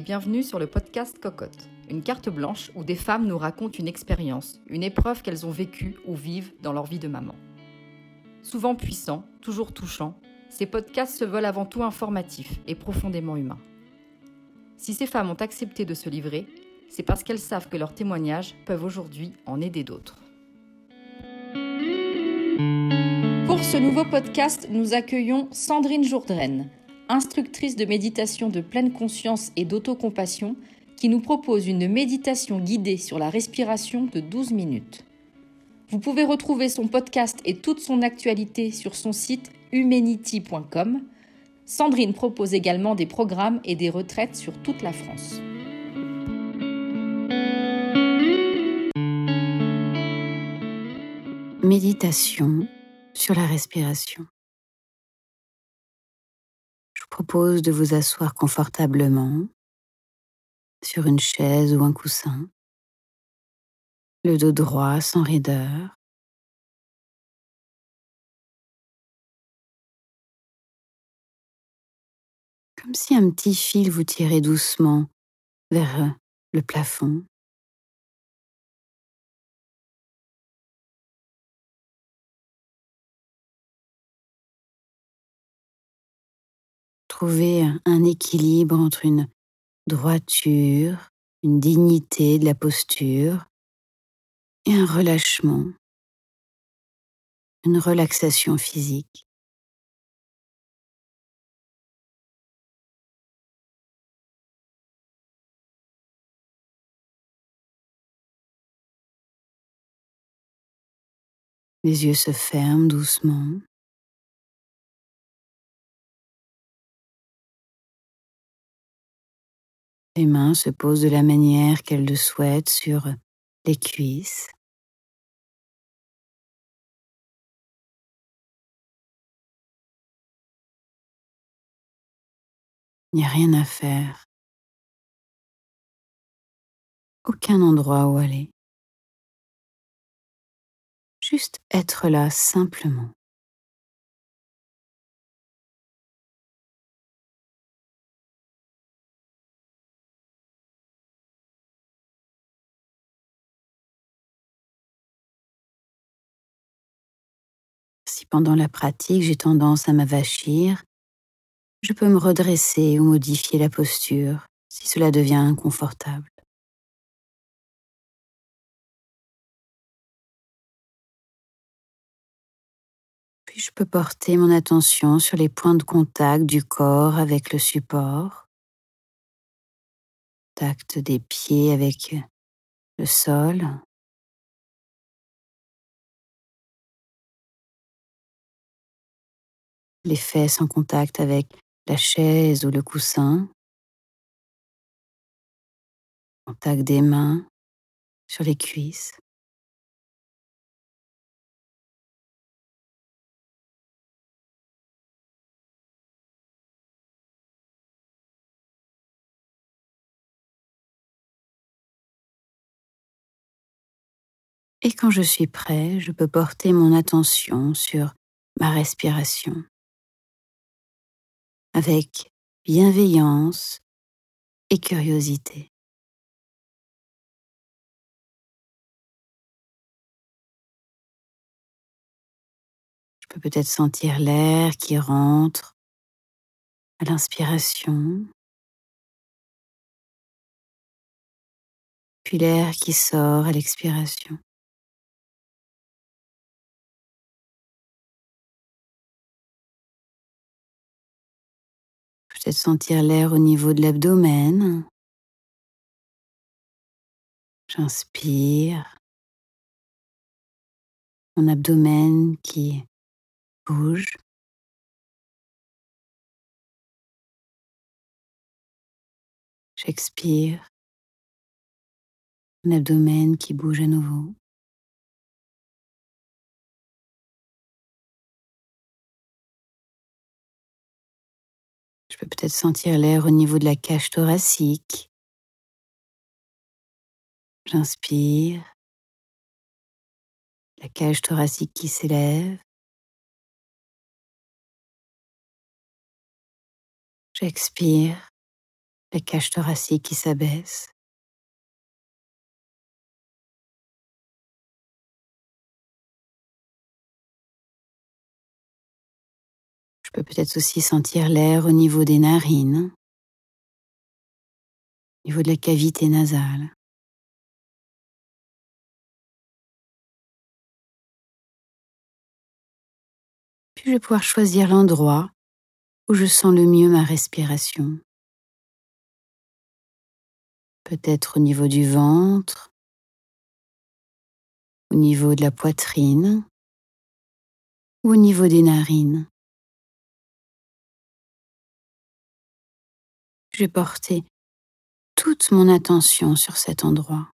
bienvenue sur le podcast Cocotte, une carte blanche où des femmes nous racontent une expérience, une épreuve qu'elles ont vécue ou vivent dans leur vie de maman. Souvent puissants, toujours touchants, ces podcasts se veulent avant tout informatifs et profondément humains. Si ces femmes ont accepté de se livrer, c'est parce qu'elles savent que leurs témoignages peuvent aujourd'hui en aider d'autres. Pour ce nouveau podcast, nous accueillons Sandrine Jourdraine, instructrice de méditation de pleine conscience et d'autocompassion, qui nous propose une méditation guidée sur la respiration de 12 minutes. Vous pouvez retrouver son podcast et toute son actualité sur son site humanity.com. Sandrine propose également des programmes et des retraites sur toute la France. Méditation sur la respiration. Propose de vous asseoir confortablement sur une chaise ou un coussin, le dos droit sans raideur. Comme si un petit fil vous tirait doucement vers le plafond. Trouver un équilibre entre une droiture, une dignité de la posture et un relâchement, une relaxation physique. Les yeux se ferment doucement. Les mains se posent de la manière qu'elles le souhaitent sur les cuisses. Il n'y a rien à faire. Aucun endroit où aller. Juste être là simplement. Si pendant la pratique j'ai tendance à m'avachir, je peux me redresser ou modifier la posture si cela devient inconfortable. Puis je peux porter mon attention sur les points de contact du corps avec le support, contact des pieds avec le sol, les fesses en contact avec la chaise ou le coussin, contact des mains sur les cuisses. Et quand je suis prêt, je peux porter mon attention sur ma respiration avec bienveillance et curiosité. Je peux peut-être sentir l'air qui rentre à l'inspiration, puis l'air qui sort à l'expiration. Peut-être sentir l'air au niveau de l'abdomen. J'inspire. Mon abdomen qui bouge. J'expire. Mon abdomen qui bouge à nouveau. Peux peut-être sentir l'air au niveau de la cage thoracique. J'inspire. La cage thoracique qui s'élève. J'expire. la cage thoracique qui s'abaisse. Je peux peut-être aussi sentir l'air au niveau des narines, au niveau de la cavité nasale. Puis je vais pouvoir choisir l'endroit où je sens le mieux ma respiration. Peut-être au niveau du ventre, au niveau de la poitrine ou au niveau des narines. Je vais porter toute mon attention sur cet endroit.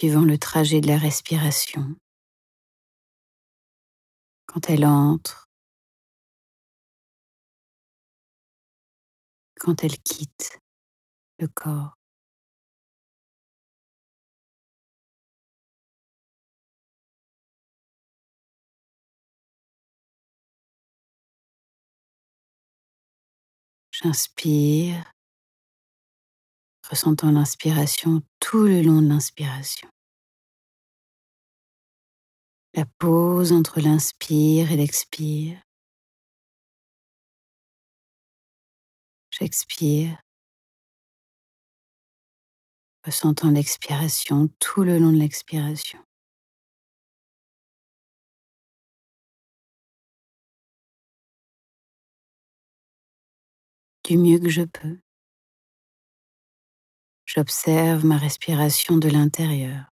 suivant le trajet de la respiration. Quand elle entre, quand elle quitte le corps. J'inspire, ressentant l'inspiration tout le long de l'inspiration. La pause entre l'inspire et l'expire. J'expire, ressentant l'expiration tout le long de l'expiration. Du mieux que je peux. J'observe ma respiration de l'intérieur.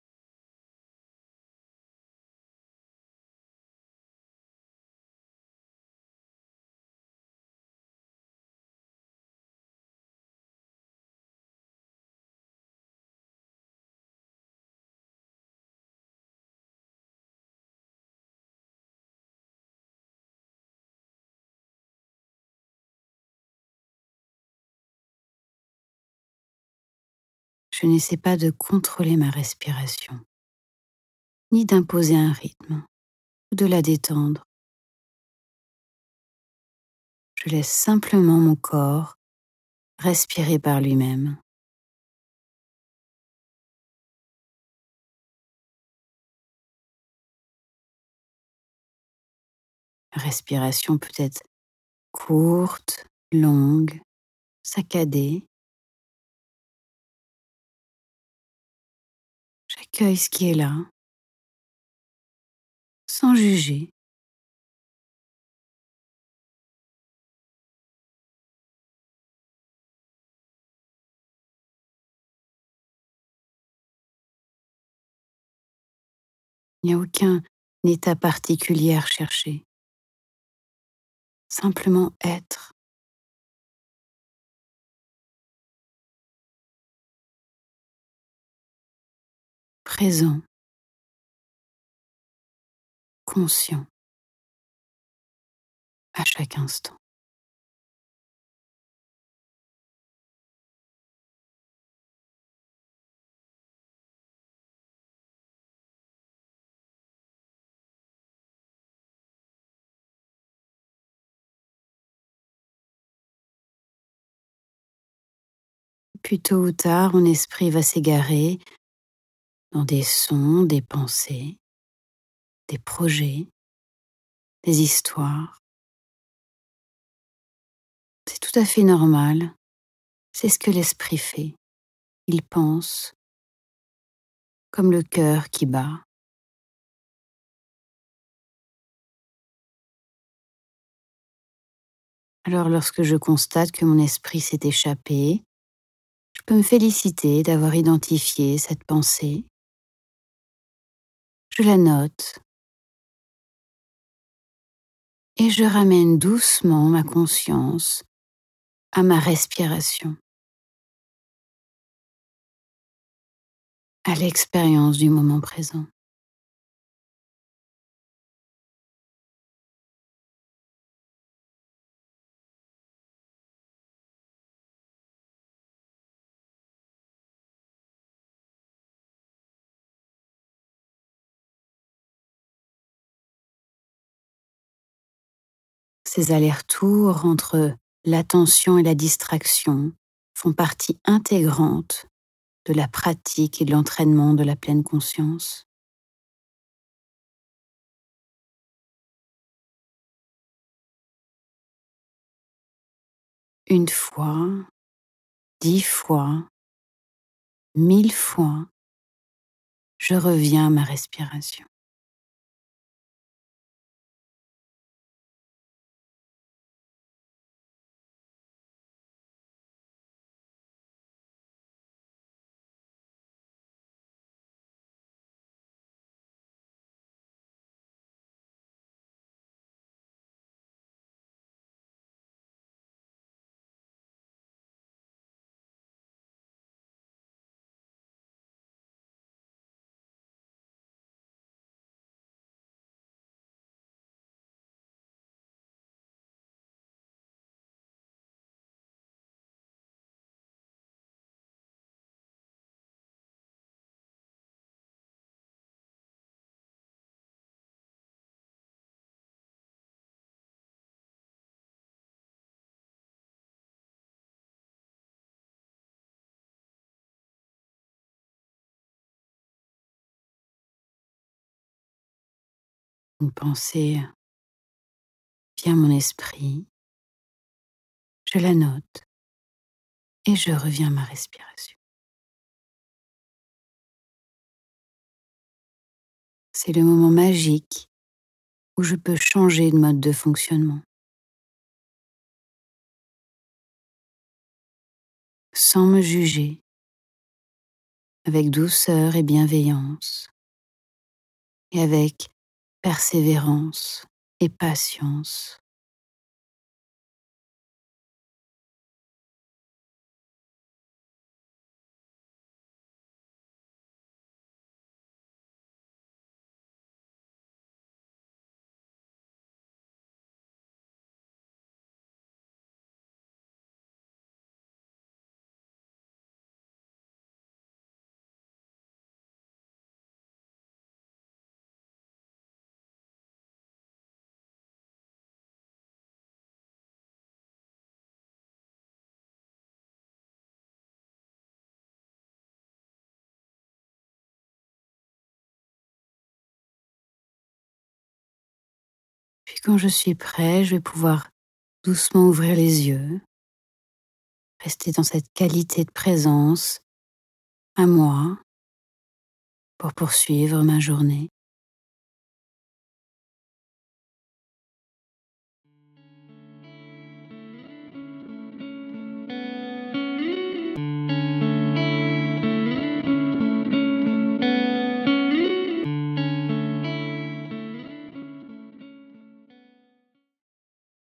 Je n'essaie pas de contrôler ma respiration, ni d'imposer un rythme ou de la détendre. Je laisse simplement mon corps respirer par lui-même. Respiration peut être courte, longue, saccadée, J'accueille ce qui est là, sans juger. Il n'y a aucun état particulier à. Simplement être. Présent, conscient à chaque instant. Puis tôt ou tard, mon esprit va s'égarer des sons, des pensées, des projets, des histoires. C'est tout à fait normal. C'est ce que l'esprit fait. Il pense comme le cœur qui bat. Alors lorsque je constate que mon esprit s'est échappé, je peux me féliciter d'avoir identifié cette pensée je la note et je ramène doucement ma conscience à ma respiration, à l'expérience du moment présent. Ces allers-retours entre l'attention et la distraction font partie intégrante de la pratique et de l'entraînement de la pleine conscience. Une fois, dix fois, mille fois, je reviens à ma respiration. Une pensée vient à mon esprit, je la note et je reviens à ma respiration. C'est le moment magique où je peux changer de mode de fonctionnement. Sans me juger, avec douceur et bienveillance, et avec persévérance et patience. Quand je suis prêt, je vais pouvoir doucement ouvrir les yeux, rester dans cette qualité de présence à moi pour poursuivre ma journée.